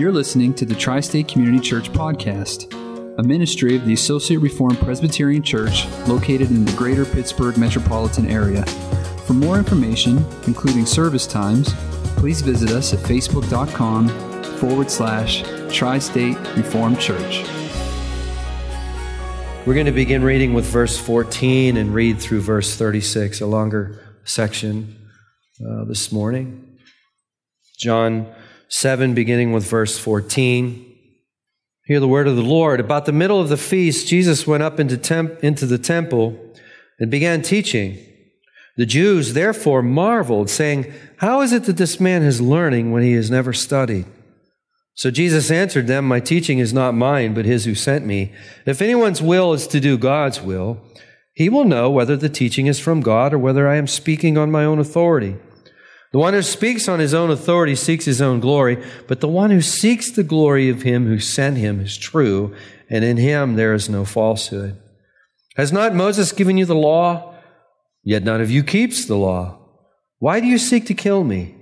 You're listening to the Tri State Community Church Podcast, a ministry of the Associate Reformed Presbyterian Church located in the greater Pittsburgh metropolitan area. For more information, including service times, please visit us at facebook.com forward slash Tri State Reformed Church. We're going to begin reading with verse 14 and read through verse 36, a longer section uh, this morning. John 7, beginning with verse 14. Hear the word of the Lord. About the middle of the feast, Jesus went up into, temp- into the temple and began teaching. The Jews therefore marveled, saying, How is it that this man is learning when he has never studied? So Jesus answered them, My teaching is not mine, but his who sent me. If anyone's will is to do God's will, he will know whether the teaching is from God or whether I am speaking on my own authority. The one who speaks on his own authority seeks his own glory, but the one who seeks the glory of him who sent him is true, and in him there is no falsehood. Has not Moses given you the law? Yet none of you keeps the law. Why do you seek to kill me?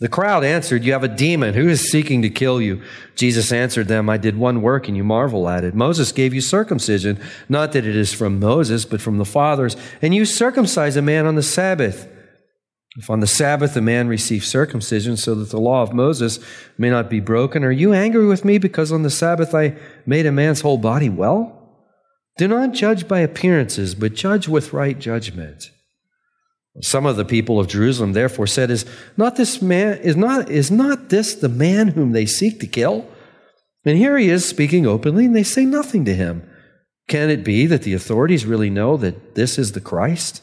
The crowd answered, You have a demon. Who is seeking to kill you? Jesus answered them, I did one work and you marvel at it. Moses gave you circumcision, not that it is from Moses, but from the fathers, and you circumcise a man on the Sabbath. If on the Sabbath a man receives circumcision so that the law of Moses may not be broken, are you angry with me because on the Sabbath I made a man's whole body well? Do not judge by appearances, but judge with right judgment. Some of the people of Jerusalem therefore said, Is not this man is not is not this the man whom they seek to kill? And here he is speaking openly, and they say nothing to him. Can it be that the authorities really know that this is the Christ?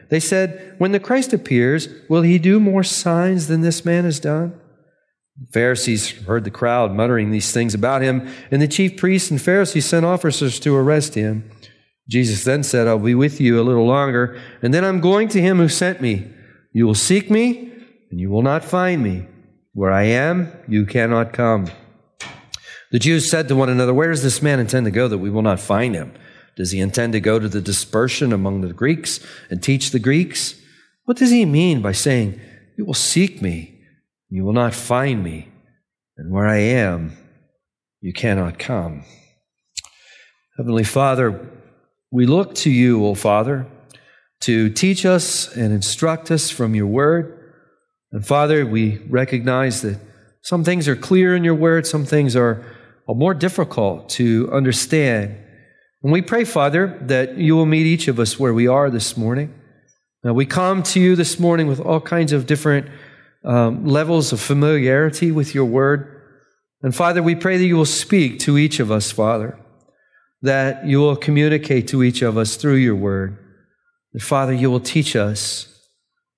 They said, When the Christ appears, will he do more signs than this man has done? The Pharisees heard the crowd muttering these things about him, and the chief priests and Pharisees sent officers to arrest him. Jesus then said, I'll be with you a little longer, and then I'm going to him who sent me. You will seek me, and you will not find me. Where I am, you cannot come. The Jews said to one another, Where does this man intend to go that we will not find him? Does he intend to go to the dispersion among the Greeks and teach the Greeks? What does he mean by saying, You will seek me, and you will not find me, and where I am, you cannot come? Heavenly Father, we look to you, O Father, to teach us and instruct us from your word. And Father, we recognize that some things are clear in your word, some things are, are more difficult to understand. And we pray, Father, that you will meet each of us where we are this morning. Now, we come to you this morning with all kinds of different um, levels of familiarity with your word. And Father, we pray that you will speak to each of us, Father, that you will communicate to each of us through your word. That, Father, you will teach us.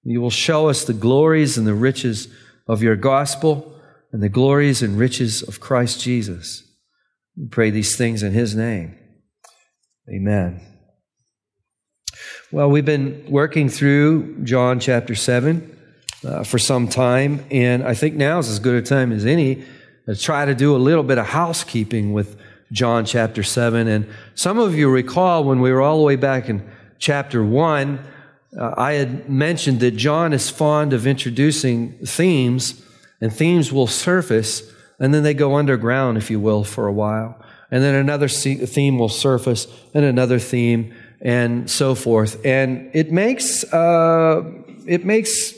You will show us the glories and the riches of your gospel and the glories and riches of Christ Jesus. We pray these things in his name. Amen. Well, we've been working through John chapter 7 uh, for some time, and I think now is as good a time as any to try to do a little bit of housekeeping with John chapter 7. And some of you recall when we were all the way back in chapter 1, uh, I had mentioned that John is fond of introducing themes, and themes will surface, and then they go underground, if you will, for a while and then another theme will surface, and another theme, and so forth. And it makes uh, it makes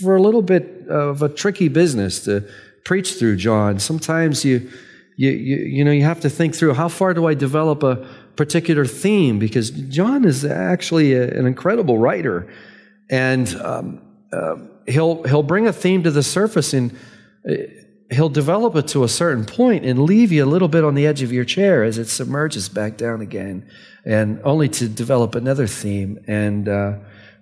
for a little bit of a tricky business to preach through John. Sometimes you you you, you know you have to think through how far do I develop a particular theme because John is actually a, an incredible writer, and um, uh, he'll he'll bring a theme to the surface and he'll develop it to a certain point and leave you a little bit on the edge of your chair as it submerges back down again, and only to develop another theme. And uh,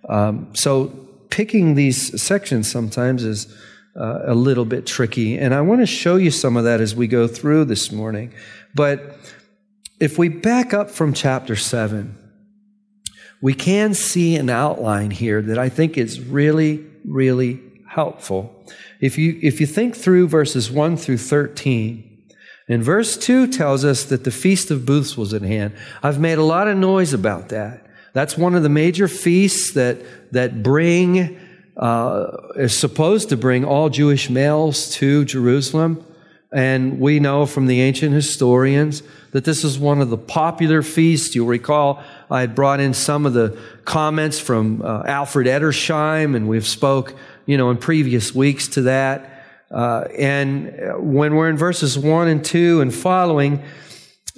um, so, picking these sections sometimes is uh, a little bit tricky. And I want to show you some of that as we go through this morning. But if we back up from chapter 7, we can see an outline here that I think is really, really helpful. If you, if you think through verses 1 through 13, and verse 2 tells us that the Feast of Booths was at hand. I've made a lot of noise about that. That's one of the major feasts that, that bring, uh, is supposed to bring all Jewish males to Jerusalem. And we know from the ancient historians that this is one of the popular feasts. You'll recall I had brought in some of the comments from uh, Alfred Edersheim, and we've spoke, you know, in previous weeks to that. Uh, and when we're in verses 1 and 2 and following,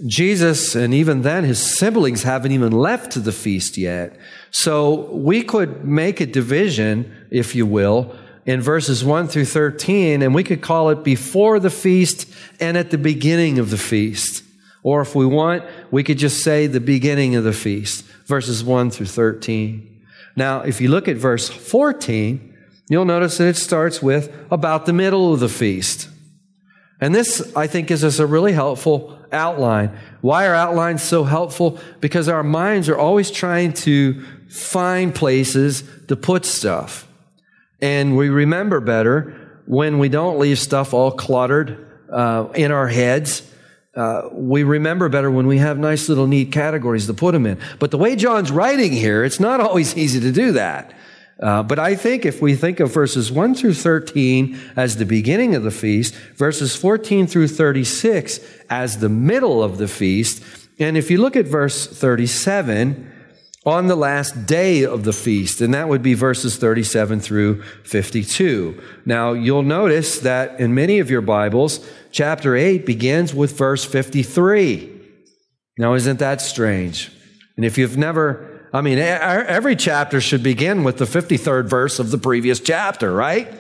Jesus and even then his siblings haven't even left the feast yet. So we could make a division, if you will, in verses 1 through 13, and we could call it before the feast and at the beginning of the feast. Or if we want, we could just say the beginning of the feast, verses 1 through 13. Now, if you look at verse 14, you'll notice that it starts with about the middle of the feast. And this, I think, is a really helpful outline. Why are outlines so helpful? Because our minds are always trying to find places to put stuff. And we remember better when we don't leave stuff all cluttered uh, in our heads. Uh, we remember better when we have nice little neat categories to put them in. But the way John's writing here, it's not always easy to do that. Uh, but I think if we think of verses 1 through 13 as the beginning of the feast, verses 14 through 36 as the middle of the feast, and if you look at verse 37, on the last day of the feast, and that would be verses 37 through 52. Now, you'll notice that in many of your Bibles, chapter 8 begins with verse 53. Now, isn't that strange? And if you've never I mean, every chapter should begin with the 53rd verse of the previous chapter, right?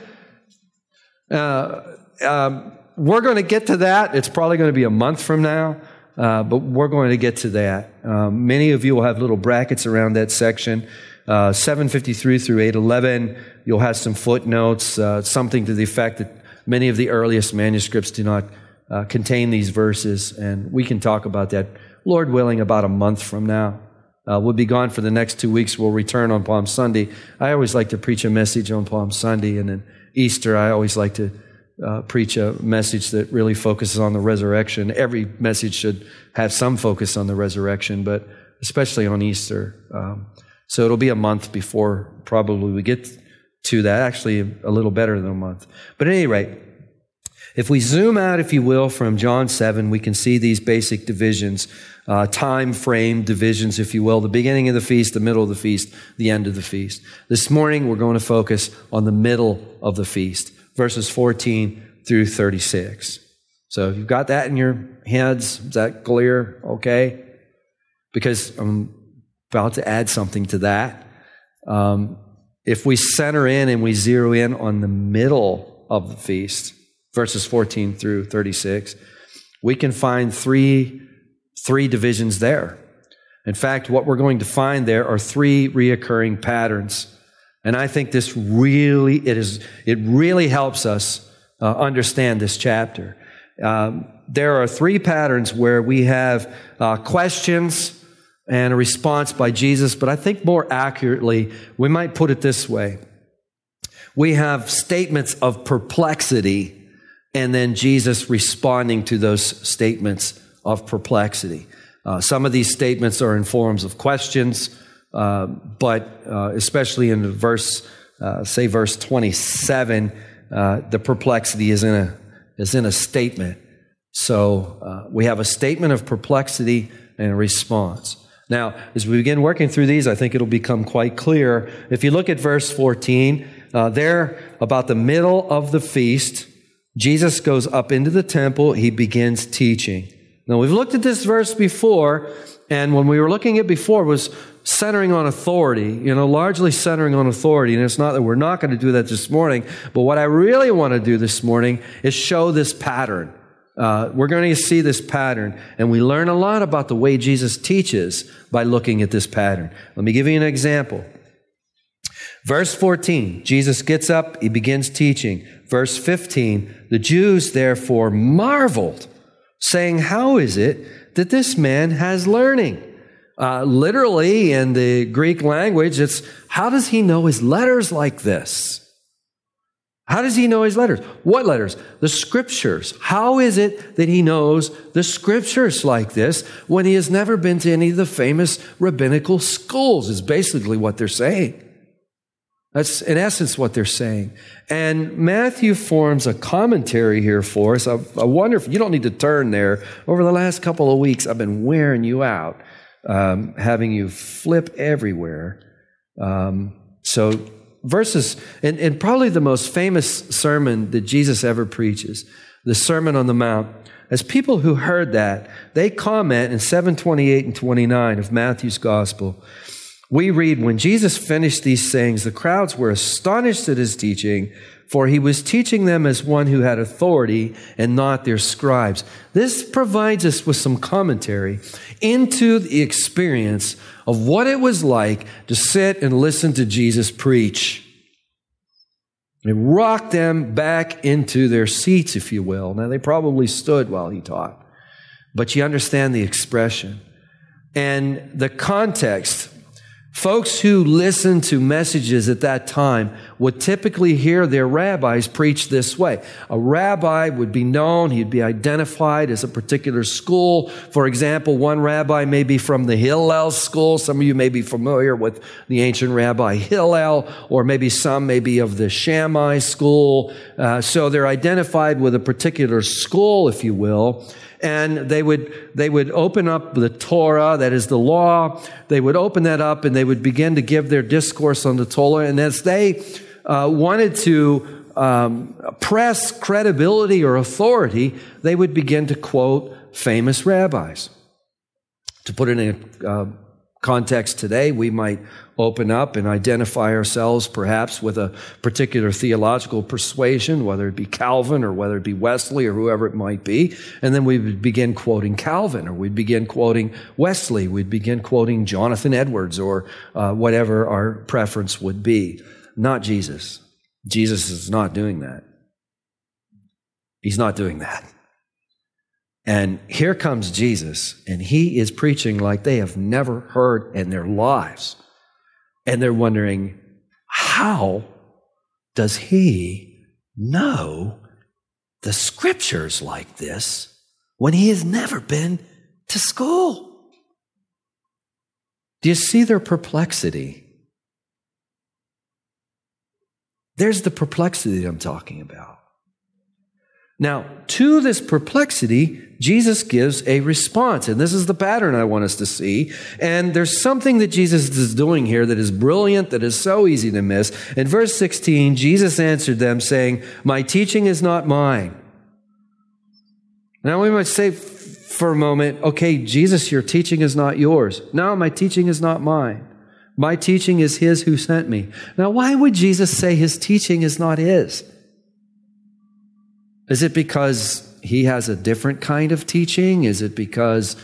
Uh, um, we're going to get to that. It's probably going to be a month from now, uh, but we're going to get to that. Um, many of you will have little brackets around that section. Uh, 753 through 811, you'll have some footnotes, uh, something to the effect that many of the earliest manuscripts do not uh, contain these verses, and we can talk about that, Lord willing, about a month from now. Uh, we'll be gone for the next two weeks. We'll return on Palm Sunday. I always like to preach a message on Palm Sunday, and then Easter, I always like to uh, preach a message that really focuses on the resurrection. Every message should have some focus on the resurrection, but especially on Easter. Um, so it'll be a month before probably we get to that. Actually, a little better than a month. But at any rate, if we zoom out, if you will, from John 7, we can see these basic divisions uh, time frame divisions, if you will, the beginning of the feast, the middle of the feast, the end of the feast. This morning, we're going to focus on the middle of the feast, verses 14 through 36. So if you've got that in your heads, is that clear? Okay? Because I'm about to add something to that. Um, if we center in and we zero in on the middle of the feast, verses 14 through 36, we can find three three divisions there. In fact, what we're going to find there are three reoccurring patterns. And I think this really, it is, it really helps us uh, understand this chapter. Um, there are three patterns where we have uh, questions and a response by Jesus, but I think more accurately, we might put it this way. We have statements of perplexity and then Jesus responding to those statements of perplexity. Uh, some of these statements are in forms of questions, uh, but uh, especially in verse, uh, say, verse 27, uh, the perplexity is in a, is in a statement. So uh, we have a statement of perplexity and a response. Now, as we begin working through these, I think it'll become quite clear. If you look at verse 14, there, about the middle of the feast, Jesus goes up into the temple, he begins teaching. Now, we've looked at this verse before, and when we were looking at before, it was centering on authority, you know, largely centering on authority. And it's not that we're not going to do that this morning, but what I really want to do this morning is show this pattern. Uh, we're going to see this pattern, and we learn a lot about the way Jesus teaches by looking at this pattern. Let me give you an example. Verse 14, Jesus gets up, he begins teaching. Verse 15, the Jews therefore marveled, saying, How is it that this man has learning? Uh, literally, in the Greek language, it's how does he know his letters like this? How does he know his letters? What letters? The scriptures. How is it that he knows the scriptures like this when he has never been to any of the famous rabbinical schools? Is basically what they're saying. That's in essence what they're saying. And Matthew forms a commentary here for us. I, I wonder if you don't need to turn there. Over the last couple of weeks, I've been wearing you out, um, having you flip everywhere. Um, so verses, and, and probably the most famous sermon that Jesus ever preaches, the Sermon on the Mount. As people who heard that, they comment in 728 and 29 of Matthew's Gospel. We read, When Jesus finished these sayings, the crowds were astonished at his teaching, for he was teaching them as one who had authority and not their scribes. This provides us with some commentary into the experience of what it was like to sit and listen to Jesus preach. It rocked them back into their seats, if you will. Now, they probably stood while he taught, but you understand the expression. And the context Folks who listened to messages at that time would typically hear their rabbis preach this way. A rabbi would be known, he'd be identified as a particular school. For example, one rabbi may be from the Hillel school. Some of you may be familiar with the ancient rabbi Hillel, or maybe some may be of the Shammai school. Uh, so they're identified with a particular school, if you will and they would, they would open up the Torah, that is the law. They would open that up and they would begin to give their discourse on the Torah. And as they uh, wanted to um, press credibility or authority, they would begin to quote famous rabbis. To put it in a uh, context today, we might open up and identify ourselves perhaps with a particular theological persuasion, whether it be Calvin or whether it be Wesley or whoever it might be. And then we would begin quoting Calvin or we'd begin quoting Wesley. We'd begin quoting Jonathan Edwards or uh, whatever our preference would be. Not Jesus. Jesus is not doing that. He's not doing that. And here comes Jesus, and he is preaching like they have never heard in their lives. And they're wondering, how does he know the scriptures like this when he has never been to school? Do you see their perplexity? There's the perplexity I'm talking about. Now, to this perplexity, Jesus gives a response. And this is the pattern I want us to see. And there's something that Jesus is doing here that is brilliant, that is so easy to miss. In verse 16, Jesus answered them, saying, My teaching is not mine. Now we might say for a moment, okay, Jesus, your teaching is not yours. No, my teaching is not mine. My teaching is his who sent me. Now, why would Jesus say his teaching is not his? Is it because he has a different kind of teaching? Is it because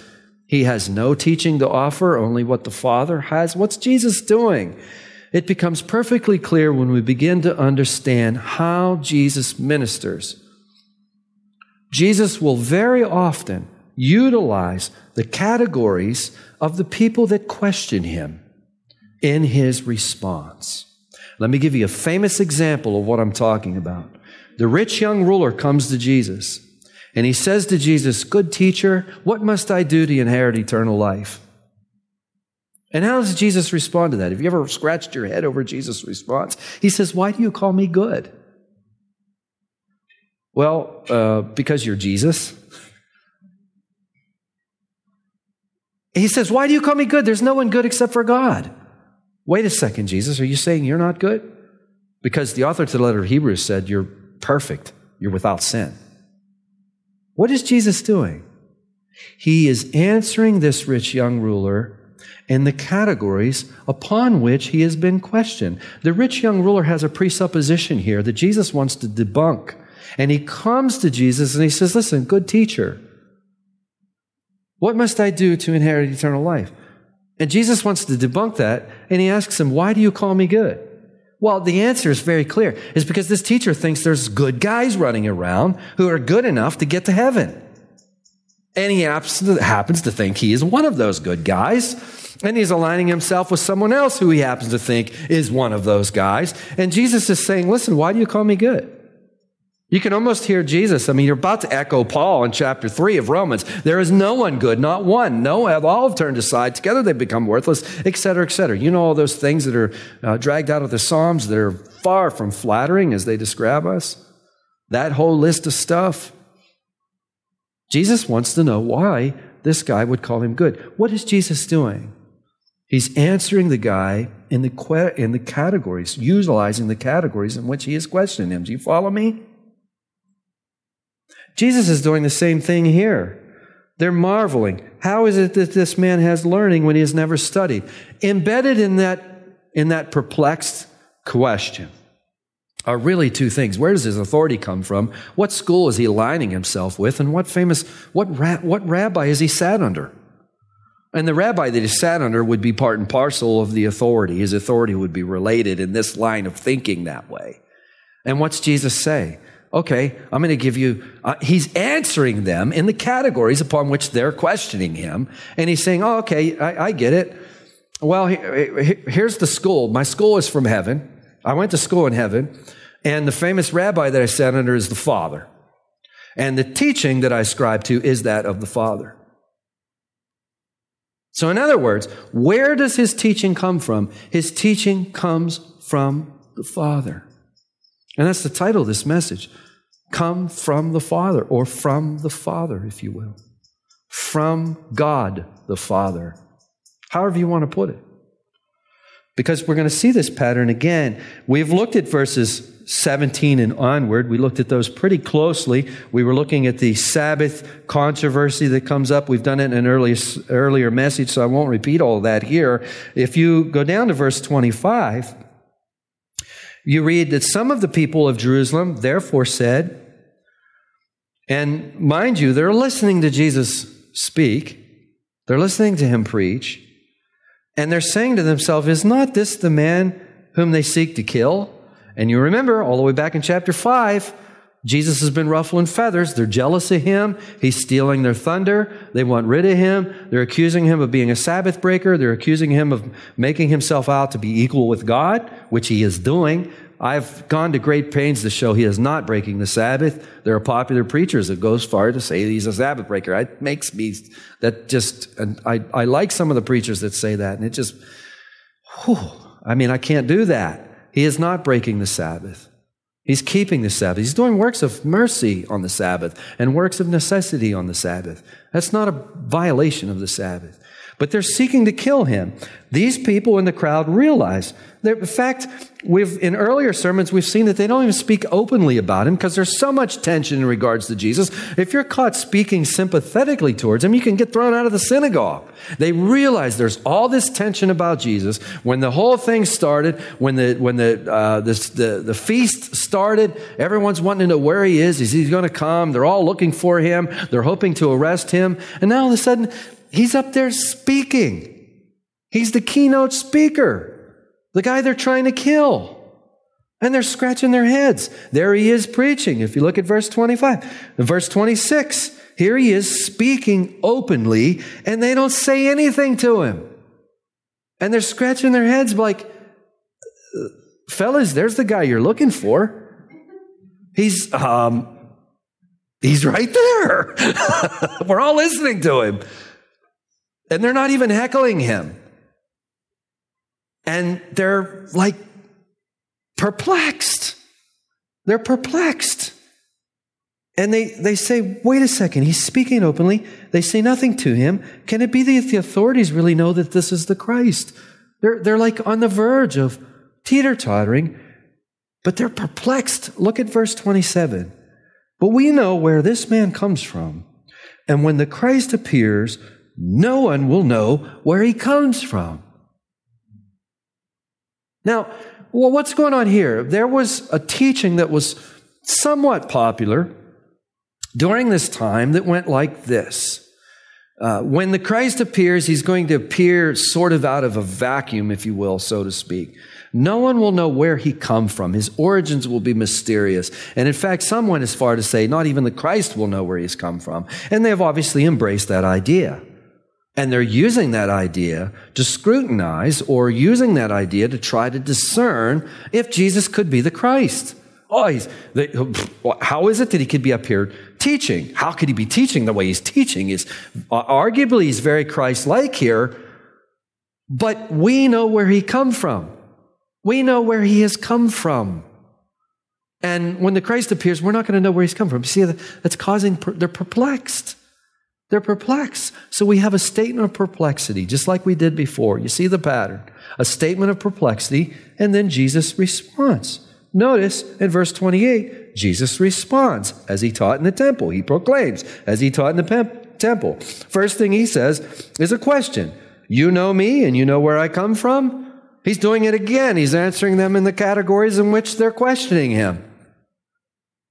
he has no teaching to offer, only what the Father has? What's Jesus doing? It becomes perfectly clear when we begin to understand how Jesus ministers. Jesus will very often utilize the categories of the people that question him in his response. Let me give you a famous example of what I'm talking about. The rich young ruler comes to Jesus and he says to Jesus, Good teacher, what must I do to inherit eternal life? And how does Jesus respond to that? Have you ever scratched your head over Jesus' response? He says, Why do you call me good? Well, uh, because you're Jesus. He says, Why do you call me good? There's no one good except for God. Wait a second, Jesus. Are you saying you're not good? Because the author to the letter of Hebrews said, You're perfect, you're without sin. What is Jesus doing? He is answering this rich young ruler in the categories upon which he has been questioned. The rich young ruler has a presupposition here that Jesus wants to debunk. And he comes to Jesus and he says, Listen, good teacher, what must I do to inherit eternal life? And Jesus wants to debunk that. And he asks him, Why do you call me good? Well, the answer is very clear. Is because this teacher thinks there's good guys running around who are good enough to get to heaven. And he happens to think he is one of those good guys. And he's aligning himself with someone else who he happens to think is one of those guys. And Jesus is saying, listen, why do you call me good? You can almost hear Jesus. I mean, you're about to echo Paul in chapter 3 of Romans. There is no one good, not one. No, all have turned aside. Together they become worthless, etc., etc. You know all those things that are uh, dragged out of the Psalms that are far from flattering as they describe us? That whole list of stuff. Jesus wants to know why this guy would call him good. What is Jesus doing? He's answering the guy in the, in the categories, utilizing the categories in which he is questioning him. Do you follow me? Jesus is doing the same thing here. They're marveling. How is it that this man has learning when he has never studied? Embedded in that, in that perplexed question are really two things. Where does his authority come from? What school is he aligning himself with? And what famous, what, ra- what rabbi is he sat under? And the rabbi that he sat under would be part and parcel of the authority. His authority would be related in this line of thinking that way. And what's Jesus say? Okay, I'm going to give you, uh, he's answering them in the categories upon which they're questioning him. And he's saying, oh, okay, I, I get it. Well, here's the school. My school is from heaven. I went to school in heaven. And the famous rabbi that I sat under is the Father. And the teaching that I ascribe to is that of the Father. So, in other words, where does his teaching come from? His teaching comes from the Father. And that's the title of this message Come from the Father, or from the Father, if you will. From God the Father. However you want to put it. Because we're going to see this pattern again. We've looked at verses 17 and onward. We looked at those pretty closely. We were looking at the Sabbath controversy that comes up. We've done it in an earlier, earlier message, so I won't repeat all that here. If you go down to verse 25, you read that some of the people of Jerusalem therefore said, and mind you, they're listening to Jesus speak, they're listening to him preach, and they're saying to themselves, Is not this the man whom they seek to kill? And you remember, all the way back in chapter 5, Jesus has been ruffling feathers. They're jealous of him. He's stealing their thunder. They want rid of him. They're accusing him of being a Sabbath breaker. They're accusing him of making himself out to be equal with God, which he is doing. I've gone to great pains to show he is not breaking the Sabbath. There are popular preachers that go as far to say he's a Sabbath breaker. It makes me, that just, I, I like some of the preachers that say that, and it just, whew, I mean, I can't do that. He is not breaking the Sabbath. He's keeping the Sabbath. He's doing works of mercy on the Sabbath and works of necessity on the Sabbath. That's not a violation of the Sabbath. But they're seeking to kill him. These people in the crowd realize in fact, we've, in earlier sermons, we've seen that they don't even speak openly about him because there's so much tension in regards to Jesus. If you're caught speaking sympathetically towards him, you can get thrown out of the synagogue. They realize there's all this tension about Jesus. When the whole thing started, when the, when the, uh, this, the, the feast started, everyone's wanting to know where he is. Is he going to come? They're all looking for him. They're hoping to arrest him. And now all of a sudden, he's up there speaking. He's the keynote speaker the guy they're trying to kill. And they're scratching their heads. There he is preaching. If you look at verse 25, verse 26, here he is speaking openly, and they don't say anything to him. And they're scratching their heads like, fellas, there's the guy you're looking for. He's, um, he's right there. We're all listening to him. And they're not even heckling him. And they're like perplexed. They're perplexed. And they, they say, wait a second, he's speaking openly. They say nothing to him. Can it be that the authorities really know that this is the Christ? They're, they're like on the verge of teeter tottering, but they're perplexed. Look at verse 27. But we know where this man comes from. And when the Christ appears, no one will know where he comes from. Now, well, what's going on here? There was a teaching that was somewhat popular during this time that went like this. Uh, when the Christ appears, he's going to appear sort of out of a vacuum, if you will, so to speak. No one will know where he come from. His origins will be mysterious. And in fact, some went as far to say not even the Christ will know where he's come from. And they have obviously embraced that idea. And they're using that idea to scrutinize or using that idea to try to discern if Jesus could be the Christ. Oh, they, how is it that he could be up here teaching? How could he be teaching the way he's teaching? Is uh, arguably he's very Christ-like here, but we know where he come from. We know where he has come from. And when the Christ appears, we're not going to know where he's come from. See, that's causing, they're perplexed. They're perplexed. So we have a statement of perplexity, just like we did before. You see the pattern. A statement of perplexity, and then Jesus responds. Notice in verse 28, Jesus responds as he taught in the temple. He proclaims as he taught in the temple. First thing he says is a question. You know me and you know where I come from? He's doing it again. He's answering them in the categories in which they're questioning him.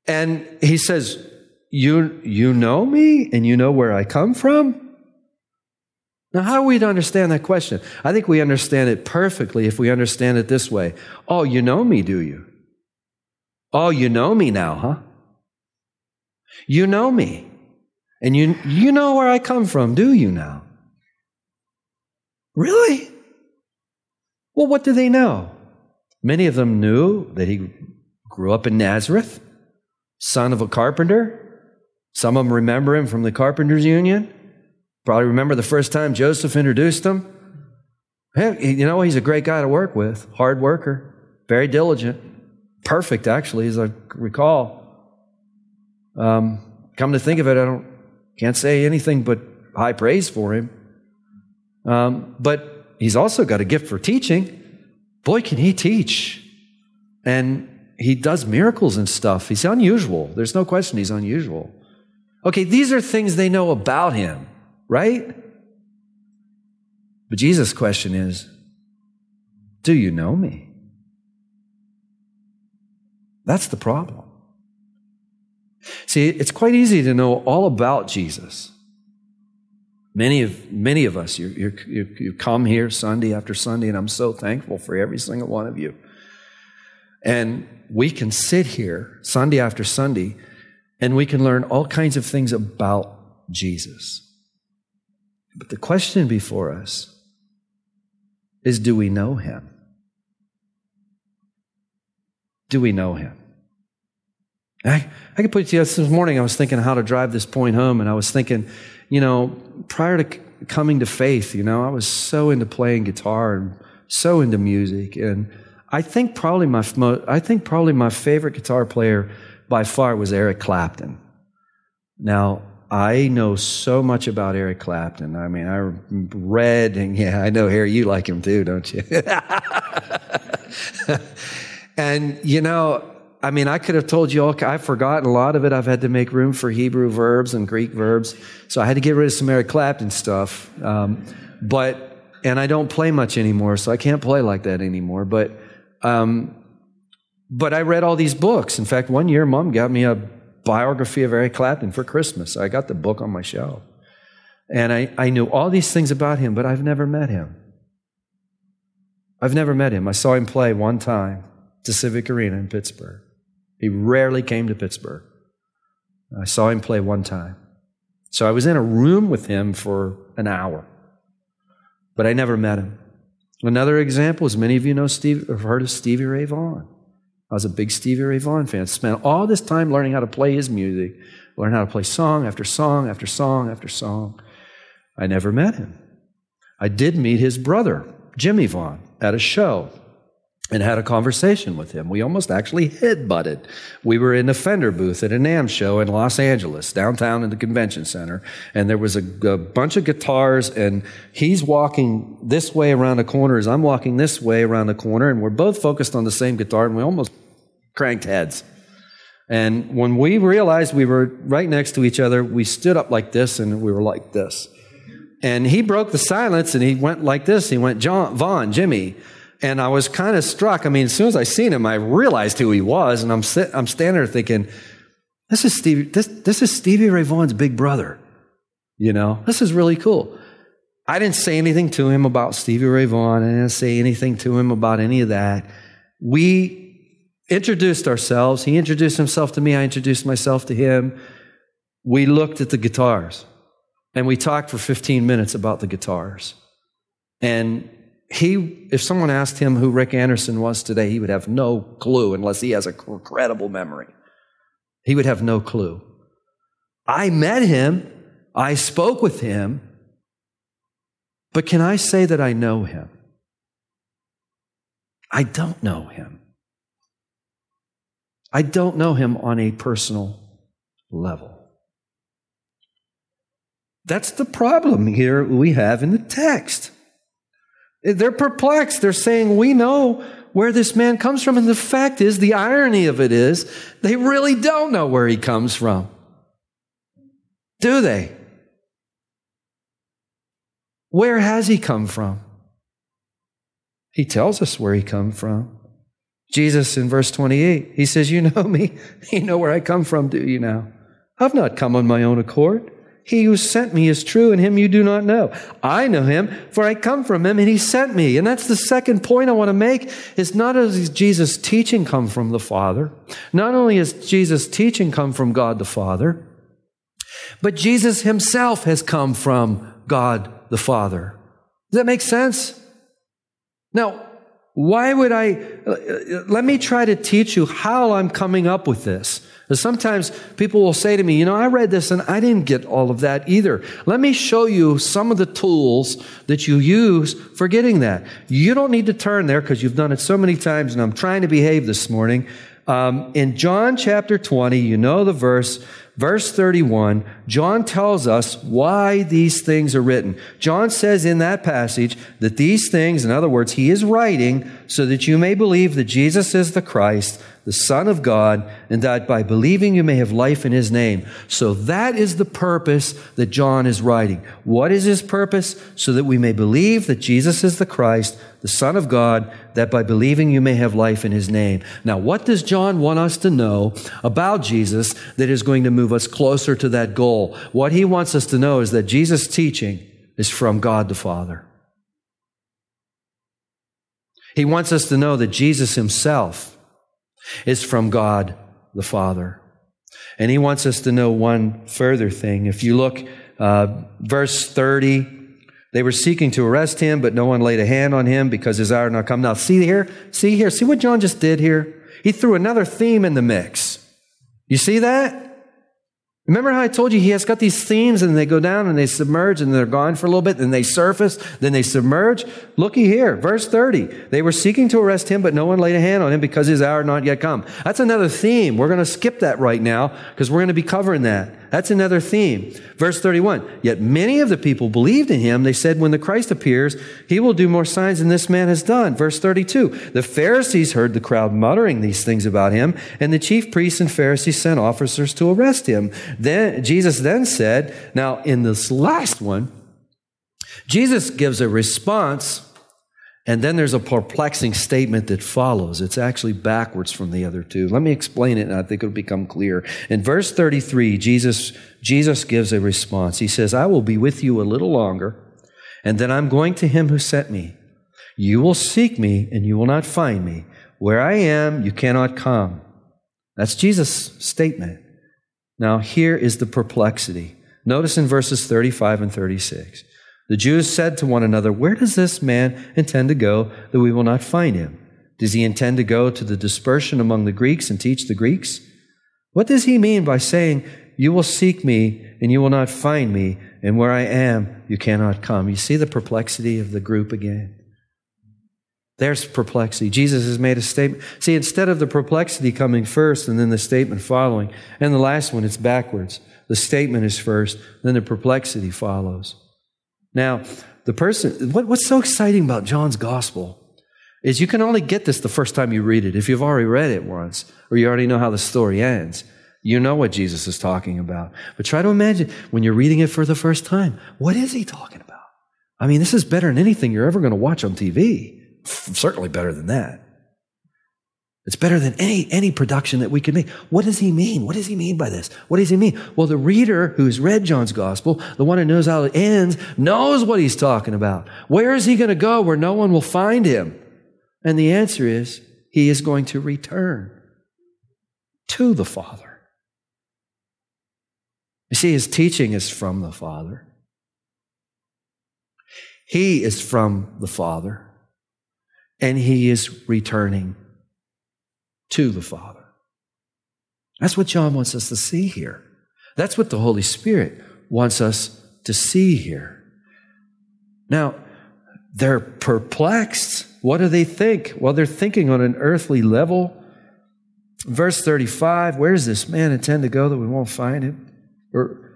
And he says, you, you know me and you know where I come from? Now, how are we to understand that question? I think we understand it perfectly if we understand it this way. Oh, you know me, do you? Oh, you know me now, huh? You know me. And you, you know where I come from, do you now? Really? Well, what do they know? Many of them knew that he grew up in Nazareth, son of a carpenter. Some of them remember him from the Carpenters Union. Probably remember the first time Joseph introduced him. You know, he's a great guy to work with, hard worker, very diligent, perfect, actually, as I recall. Um, come to think of it, I don't can't say anything but high praise for him. Um, but he's also got a gift for teaching. Boy, can he teach. And he does miracles and stuff. He's unusual. There's no question he's unusual. Okay, these are things they know about him, right? But Jesus' question is Do you know me? That's the problem. See, it's quite easy to know all about Jesus. Many of, many of us, you, you, you come here Sunday after Sunday, and I'm so thankful for every single one of you. And we can sit here Sunday after Sunday, and we can learn all kinds of things about Jesus. But the question before us is do we know him? Do we know him? I, I could put it to you this morning. I was thinking how to drive this point home, and I was thinking, you know, prior to coming to faith, you know, I was so into playing guitar and so into music. And I think probably my, I think probably my favorite guitar player by far was Eric Clapton. Now, I know so much about Eric Clapton. I mean, I read, and yeah, I know, Harry, you like him too, don't you? and, you know, I mean, I could have told you all, I've forgotten a lot of it. I've had to make room for Hebrew verbs and Greek verbs. So I had to get rid of some Eric Clapton stuff. Um, but, and I don't play much anymore, so I can't play like that anymore. But, um, but I read all these books. In fact, one year, mom got me a biography of Eric Clapton for Christmas. I got the book on my shelf. And I, I knew all these things about him, but I've never met him. I've never met him. I saw him play one time to Civic Arena in Pittsburgh. He rarely came to Pittsburgh. I saw him play one time. So I was in a room with him for an hour, but I never met him. Another example is many of you know Steve, have heard of Stevie Ray Vaughan. I was a big Stevie Ray Vaughan fan. Spent all this time learning how to play his music, learn how to play song after song after song after song. I never met him. I did meet his brother, Jimmy Vaughan, at a show and had a conversation with him. We almost actually head butted. We were in a Fender booth at a NAMM show in Los Angeles, downtown in the convention center, and there was a, a, bunch of guitars, and he's walking this way around the corner as I'm walking this way around the corner, and we're both focused on the same guitar, and we almost cranked heads. And when we realized we were right next to each other, we stood up like this, and we were like this. And he broke the silence, and he went like this. He went, John, Vaughan, Jimmy. And I was kind of struck. I mean, as soon as I seen him, I realized who he was, and I'm sit, I'm standing there thinking, this is Stevie, this, this is Stevie Ray Vaughan's big brother. You know, this is really cool. I didn't say anything to him about Stevie Ray Vaughan. I didn't say anything to him about any of that. We introduced ourselves. He introduced himself to me. I introduced myself to him. We looked at the guitars and we talked for 15 minutes about the guitars. And he, if someone asked him who Rick Anderson was today, he would have no clue unless he has a incredible memory. He would have no clue. I met him. I spoke with him. But can I say that I know him? I don't know him. I don't know him on a personal level. That's the problem here we have in the text. They're perplexed. They're saying, We know where this man comes from. And the fact is, the irony of it is, they really don't know where he comes from. Do they? Where has he come from? He tells us where he come from. Jesus in verse 28, he says, You know me. You know where I come from, do you now? I've not come on my own accord. He who sent me is true, and him you do not know. I know him, for I come from him, and he sent me. And that's the second point I want to make is not only Jesus' teaching come from the Father, not only is Jesus' teaching come from God the Father, but Jesus himself has come from God the Father. Does that make sense? Now, why would I? Let me try to teach you how I'm coming up with this. Sometimes people will say to me, you know, I read this and I didn't get all of that either. Let me show you some of the tools that you use for getting that. You don't need to turn there because you've done it so many times and I'm trying to behave this morning. Um, in John chapter 20, you know the verse, verse 31, John tells us why these things are written. John says in that passage that these things, in other words, he is writing so that you may believe that Jesus is the Christ, the Son of God, and that by believing you may have life in his name. So that is the purpose that John is writing. What is his purpose? So that we may believe that Jesus is the Christ, the Son of God, that by believing you may have life in his name. Now, what does John want us to know about Jesus that is going to move us closer to that goal? What he wants us to know is that Jesus' teaching is from God the Father. He wants us to know that Jesus himself is from God the Father. And he wants us to know one further thing. If you look, uh, verse 30, they were seeking to arrest him, but no one laid a hand on him because his hour had not come. Now, see here, see here, see what John just did here? He threw another theme in the mix. You see that? Remember how I told you he has got these themes and they go down and they submerge and they're gone for a little bit, then they surface, then they submerge? Looky here, verse 30. They were seeking to arrest him, but no one laid a hand on him because his hour had not yet come. That's another theme. We're going to skip that right now because we're going to be covering that. That's another theme. Verse 31. Yet many of the people believed in him. They said, when the Christ appears, he will do more signs than this man has done. Verse 32. The Pharisees heard the crowd muttering these things about him, and the chief priests and Pharisees sent officers to arrest him. Then Jesus then said, now in this last one, Jesus gives a response and then there's a perplexing statement that follows. It's actually backwards from the other two. Let me explain it and I think it'll become clear. In verse 33, Jesus, Jesus gives a response. He says, I will be with you a little longer, and then I'm going to him who sent me. You will seek me, and you will not find me. Where I am, you cannot come. That's Jesus' statement. Now, here is the perplexity. Notice in verses 35 and 36. The Jews said to one another, Where does this man intend to go that we will not find him? Does he intend to go to the dispersion among the Greeks and teach the Greeks? What does he mean by saying, You will seek me and you will not find me, and where I am, you cannot come? You see the perplexity of the group again? There's perplexity. Jesus has made a statement. See, instead of the perplexity coming first and then the statement following, and the last one, it's backwards. The statement is first, then the perplexity follows. Now, the person, what, what's so exciting about John's gospel is you can only get this the first time you read it. If you've already read it once, or you already know how the story ends, you know what Jesus is talking about. But try to imagine when you're reading it for the first time, what is he talking about? I mean, this is better than anything you're ever going to watch on TV. Certainly better than that. It's better than any, any production that we could make. What does he mean? What does he mean by this? What does he mean? Well, the reader who's read John's gospel, the one who knows how it ends, knows what he's talking about. Where is he going to go where no one will find him? And the answer is, he is going to return to the Father. You see, his teaching is from the Father. He is from the Father, and he is returning to the Father. That's what John wants us to see here. That's what the Holy Spirit wants us to see here. Now, they're perplexed. What do they think? Well, they're thinking on an earthly level. Verse 35 Where does this man intend to go that we won't find him? Or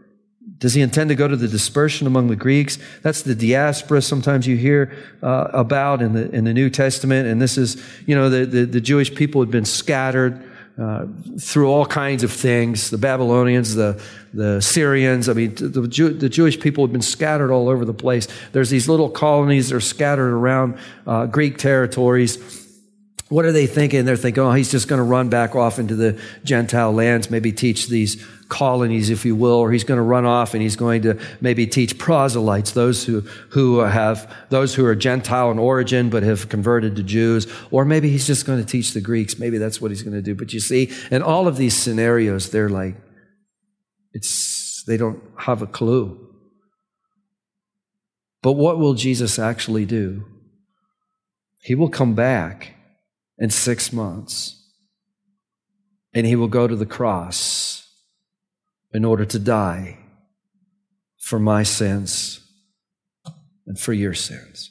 does he intend to go to the dispersion among the Greeks? That's the diaspora sometimes you hear uh, about in the, in the New Testament. And this is, you know, the, the, the Jewish people had been scattered uh, through all kinds of things. The Babylonians, the, the Syrians, I mean, the, Jew, the Jewish people had been scattered all over the place. There's these little colonies that are scattered around uh, Greek territories. What are they thinking? They're thinking, oh, he's just going to run back off into the Gentile lands, maybe teach these colonies, if you will, or he's going to run off and he's going to maybe teach proselytes, those who, who have, those who are Gentile in origin but have converted to Jews, or maybe he's just going to teach the Greeks. Maybe that's what he's going to do. But you see, in all of these scenarios, they're like, it's, they don't have a clue. But what will Jesus actually do? He will come back in six months and he will go to the cross in order to die for my sins and for your sins.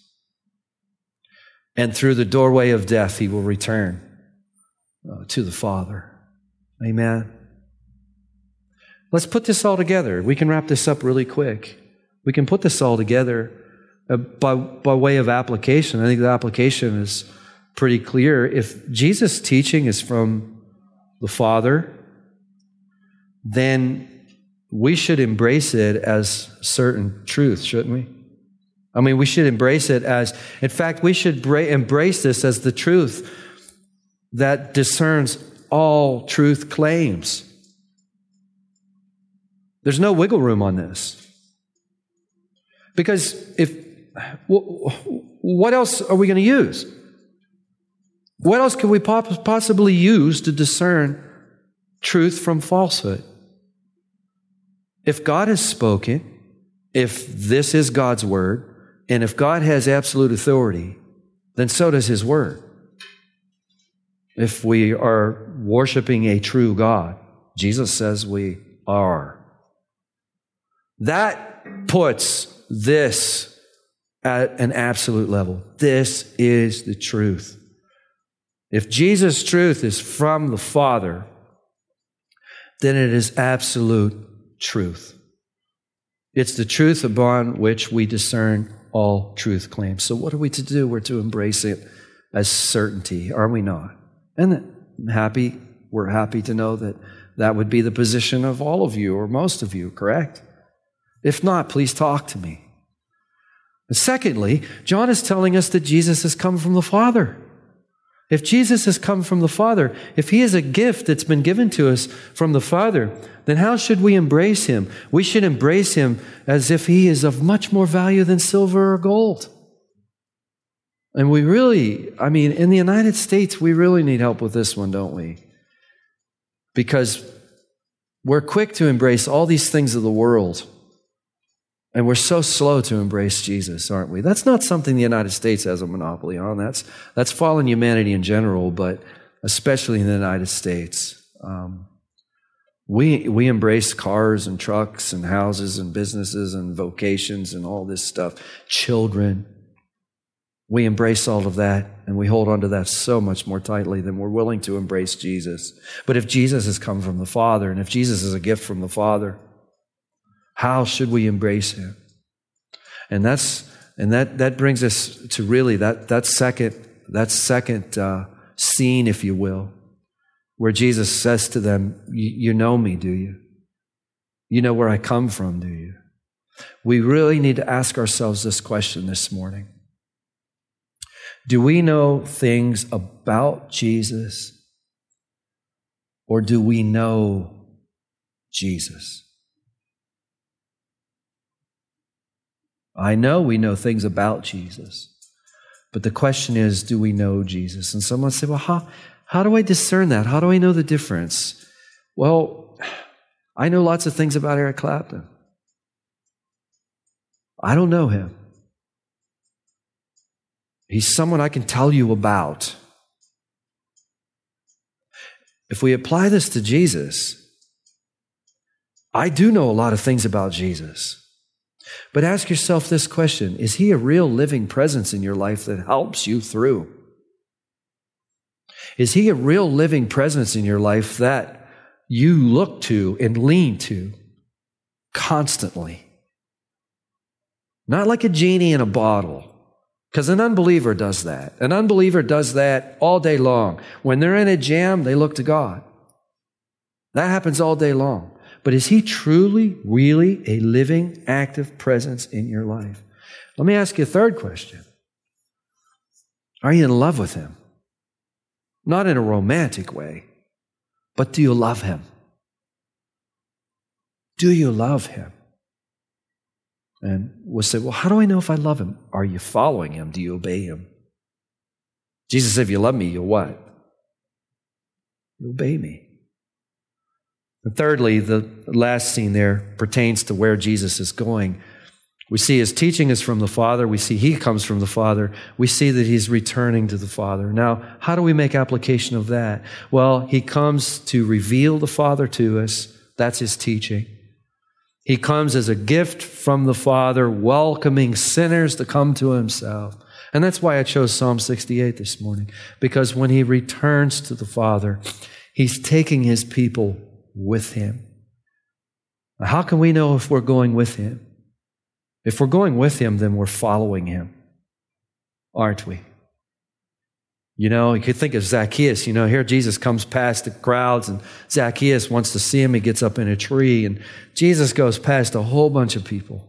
And through the doorway of death, he will return uh, to the Father. Amen. Let's put this all together. We can wrap this up really quick. We can put this all together uh, by, by way of application. I think the application is pretty clear. If Jesus' teaching is from the Father, then we should embrace it as certain truth, shouldn't we? I mean, we should embrace it as, in fact, we should bra- embrace this as the truth that discerns all truth claims. There's no wiggle room on this. Because if, what else are we going to use? What else can we possibly use to discern truth from falsehood? If God has spoken, if this is God's word, and if God has absolute authority, then so does his word. If we are worshiping a true God, Jesus says we are. That puts this at an absolute level. This is the truth. If Jesus' truth is from the Father, then it is absolute truth. It's the truth upon which we discern all truth claims. So, what are we to do? We're to embrace it as certainty, are we not? And I'm happy, we're happy to know that that would be the position of all of you or most of you, correct? If not, please talk to me. Secondly, John is telling us that Jesus has come from the Father. If Jesus has come from the Father, if he is a gift that's been given to us from the Father, then how should we embrace him? We should embrace him as if he is of much more value than silver or gold. And we really, I mean, in the United States, we really need help with this one, don't we? Because we're quick to embrace all these things of the world and we're so slow to embrace Jesus, aren't we? That's not something the United States has a monopoly on. That's, that's fallen humanity in general, but especially in the United States. Um, we, we embrace cars and trucks and houses and businesses and vocations and all this stuff. Children. We embrace all of that and we hold on to that so much more tightly than we're willing to embrace Jesus. But if Jesus has come from the Father and if Jesus is a gift from the Father, how should we embrace him? And that's and that that brings us to really that that second that second uh, scene, if you will, where Jesus says to them, "You know me, do you? You know where I come from, do you?" We really need to ask ourselves this question this morning. Do we know things about Jesus Or do we know Jesus? I know we know things about Jesus. But the question is, do we know Jesus? And someone say, well, how, how do I discern that? How do I know the difference? Well, I know lots of things about Eric Clapton. I don't know him. He's someone I can tell you about. If we apply this to Jesus, I do know a lot of things about Jesus. But ask yourself this question Is he a real living presence in your life that helps you through? Is he a real living presence in your life that you look to and lean to constantly? Not like a genie in a bottle. Because an unbeliever does that. An unbeliever does that all day long. When they're in a jam, they look to God. That happens all day long. But is He truly, really a living, active presence in your life? Let me ask you a third question Are you in love with Him? Not in a romantic way, but do you love Him? Do you love Him? And we'll say, well, how do I know if I love Him? Are you following Him? Do you obey Him? Jesus said, if you love me, you'll what? You obey me. And thirdly, the last scene there pertains to where Jesus is going. We see his teaching is from the Father. We see he comes from the Father. We see that he's returning to the Father. Now, how do we make application of that? Well, he comes to reveal the Father to us. That's his teaching. He comes as a gift from the Father, welcoming sinners to come to himself. And that's why I chose Psalm 68 this morning, because when he returns to the Father, he's taking his people with Him. How can we know if we're going with Him? If we're going with Him, then we're following Him, aren't we? You know, you could think of Zacchaeus. You know, here Jesus comes past the crowds, and Zacchaeus wants to see him. He gets up in a tree, and Jesus goes past a whole bunch of people.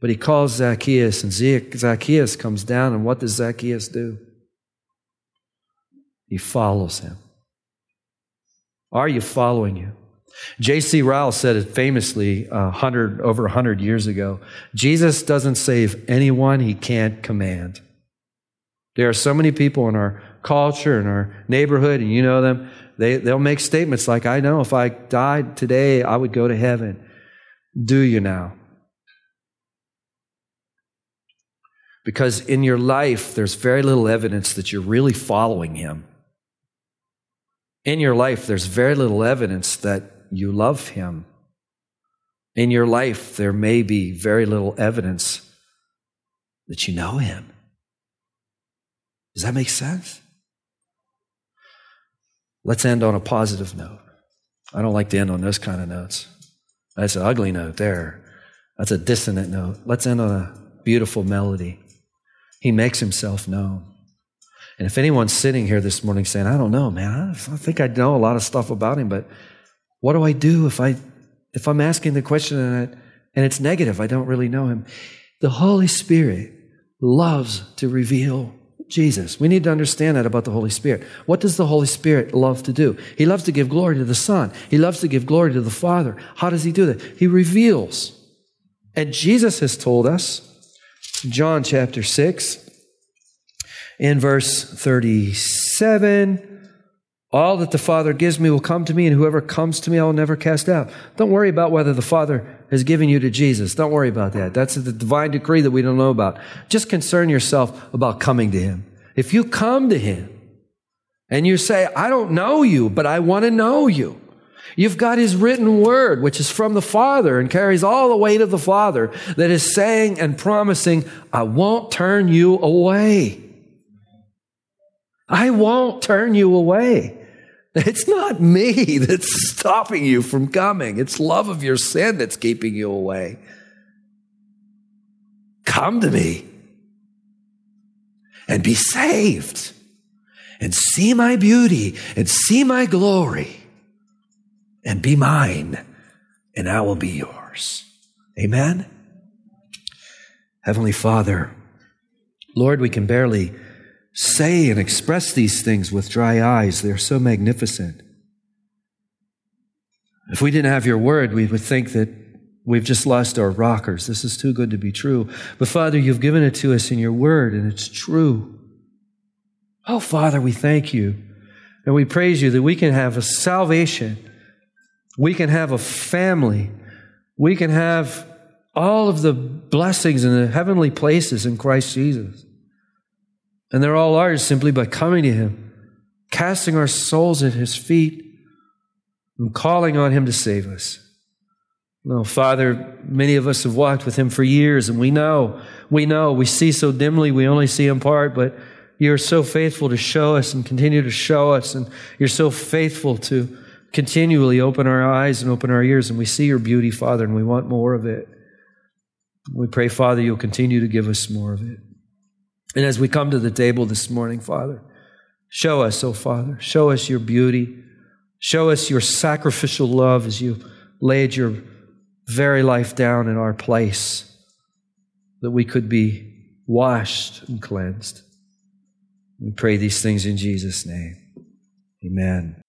But he calls Zacchaeus, and Zacchaeus comes down, and what does Zacchaeus do? He follows him. Are you following you? J.C. Ryle said it famously uh, 100, over 100 years ago Jesus doesn't save anyone he can't command. There are so many people in our culture, in our neighborhood, and you know them, they, they'll make statements like, I know if I died today, I would go to heaven. Do you now? Because in your life, there's very little evidence that you're really following him in your life, there's very little evidence that you love Him. In your life, there may be very little evidence that you know Him. Does that make sense? Let's end on a positive note. I don't like to end on those kind of notes. That's an ugly note there. That's a dissonant note. Let's end on a beautiful melody. He makes himself known. And if anyone's sitting here this morning saying, I don't know, man, I think I know a lot of stuff about him, but what do I do if I if I'm asking the question and, it, and it's negative, I don't really know him. The Holy Spirit loves to reveal Jesus. We need to understand that about the Holy Spirit. What does the Holy Spirit love to do? He loves to give glory to the Son. He loves to give glory to the Father. How does he do that? He reveals. And Jesus has told us, John chapter 6, in verse 37 all that the Father gives me will come to me, and whoever comes to me, I will never cast out. Don't worry about whether the Father has given you to Jesus. Don't worry about that. That's the divine decree that we don't know about. Just concern yourself about coming to Him. If you come to Him and you say, I don't know you, but I want to know you, You've got his written word, which is from the Father and carries all the weight of the Father, that is saying and promising, I won't turn you away. I won't turn you away. It's not me that's stopping you from coming. It's love of your sin that's keeping you away. Come to me and be saved and see my beauty and see my glory and be mine and I will be yours. Amen. Heavenly Father, Lord, we can barely say and express these things with dry eyes. They're so magnificent. If we didn't have your word, we would think that we've just lost our rockers. This is too good to be true. But Father, you've given it to us in your word, and it's true. Oh, Father, we thank you. And we praise you that we can have a salvation. We can have a family. We can have all of the blessings in the heavenly places in Christ Jesus. And they're all ours simply by coming to Him, casting our souls at His feet, and calling on Him to save us. No, Father, many of us have walked with Him for years, and we know, we know, we see so dimly, we only see in part, but you're so faithful to show us and continue to show us, and you're so faithful to continually open our eyes and open our ears, and we see your beauty, Father, and we want more of it. We pray, Father, you'll continue to give us more of it. And as we come to the table this morning, Father, show us, oh Father, show us your beauty. Show us your sacrificial love as you laid your very life down in our place that we could be washed and cleansed. We pray these things in Jesus' name. Amen.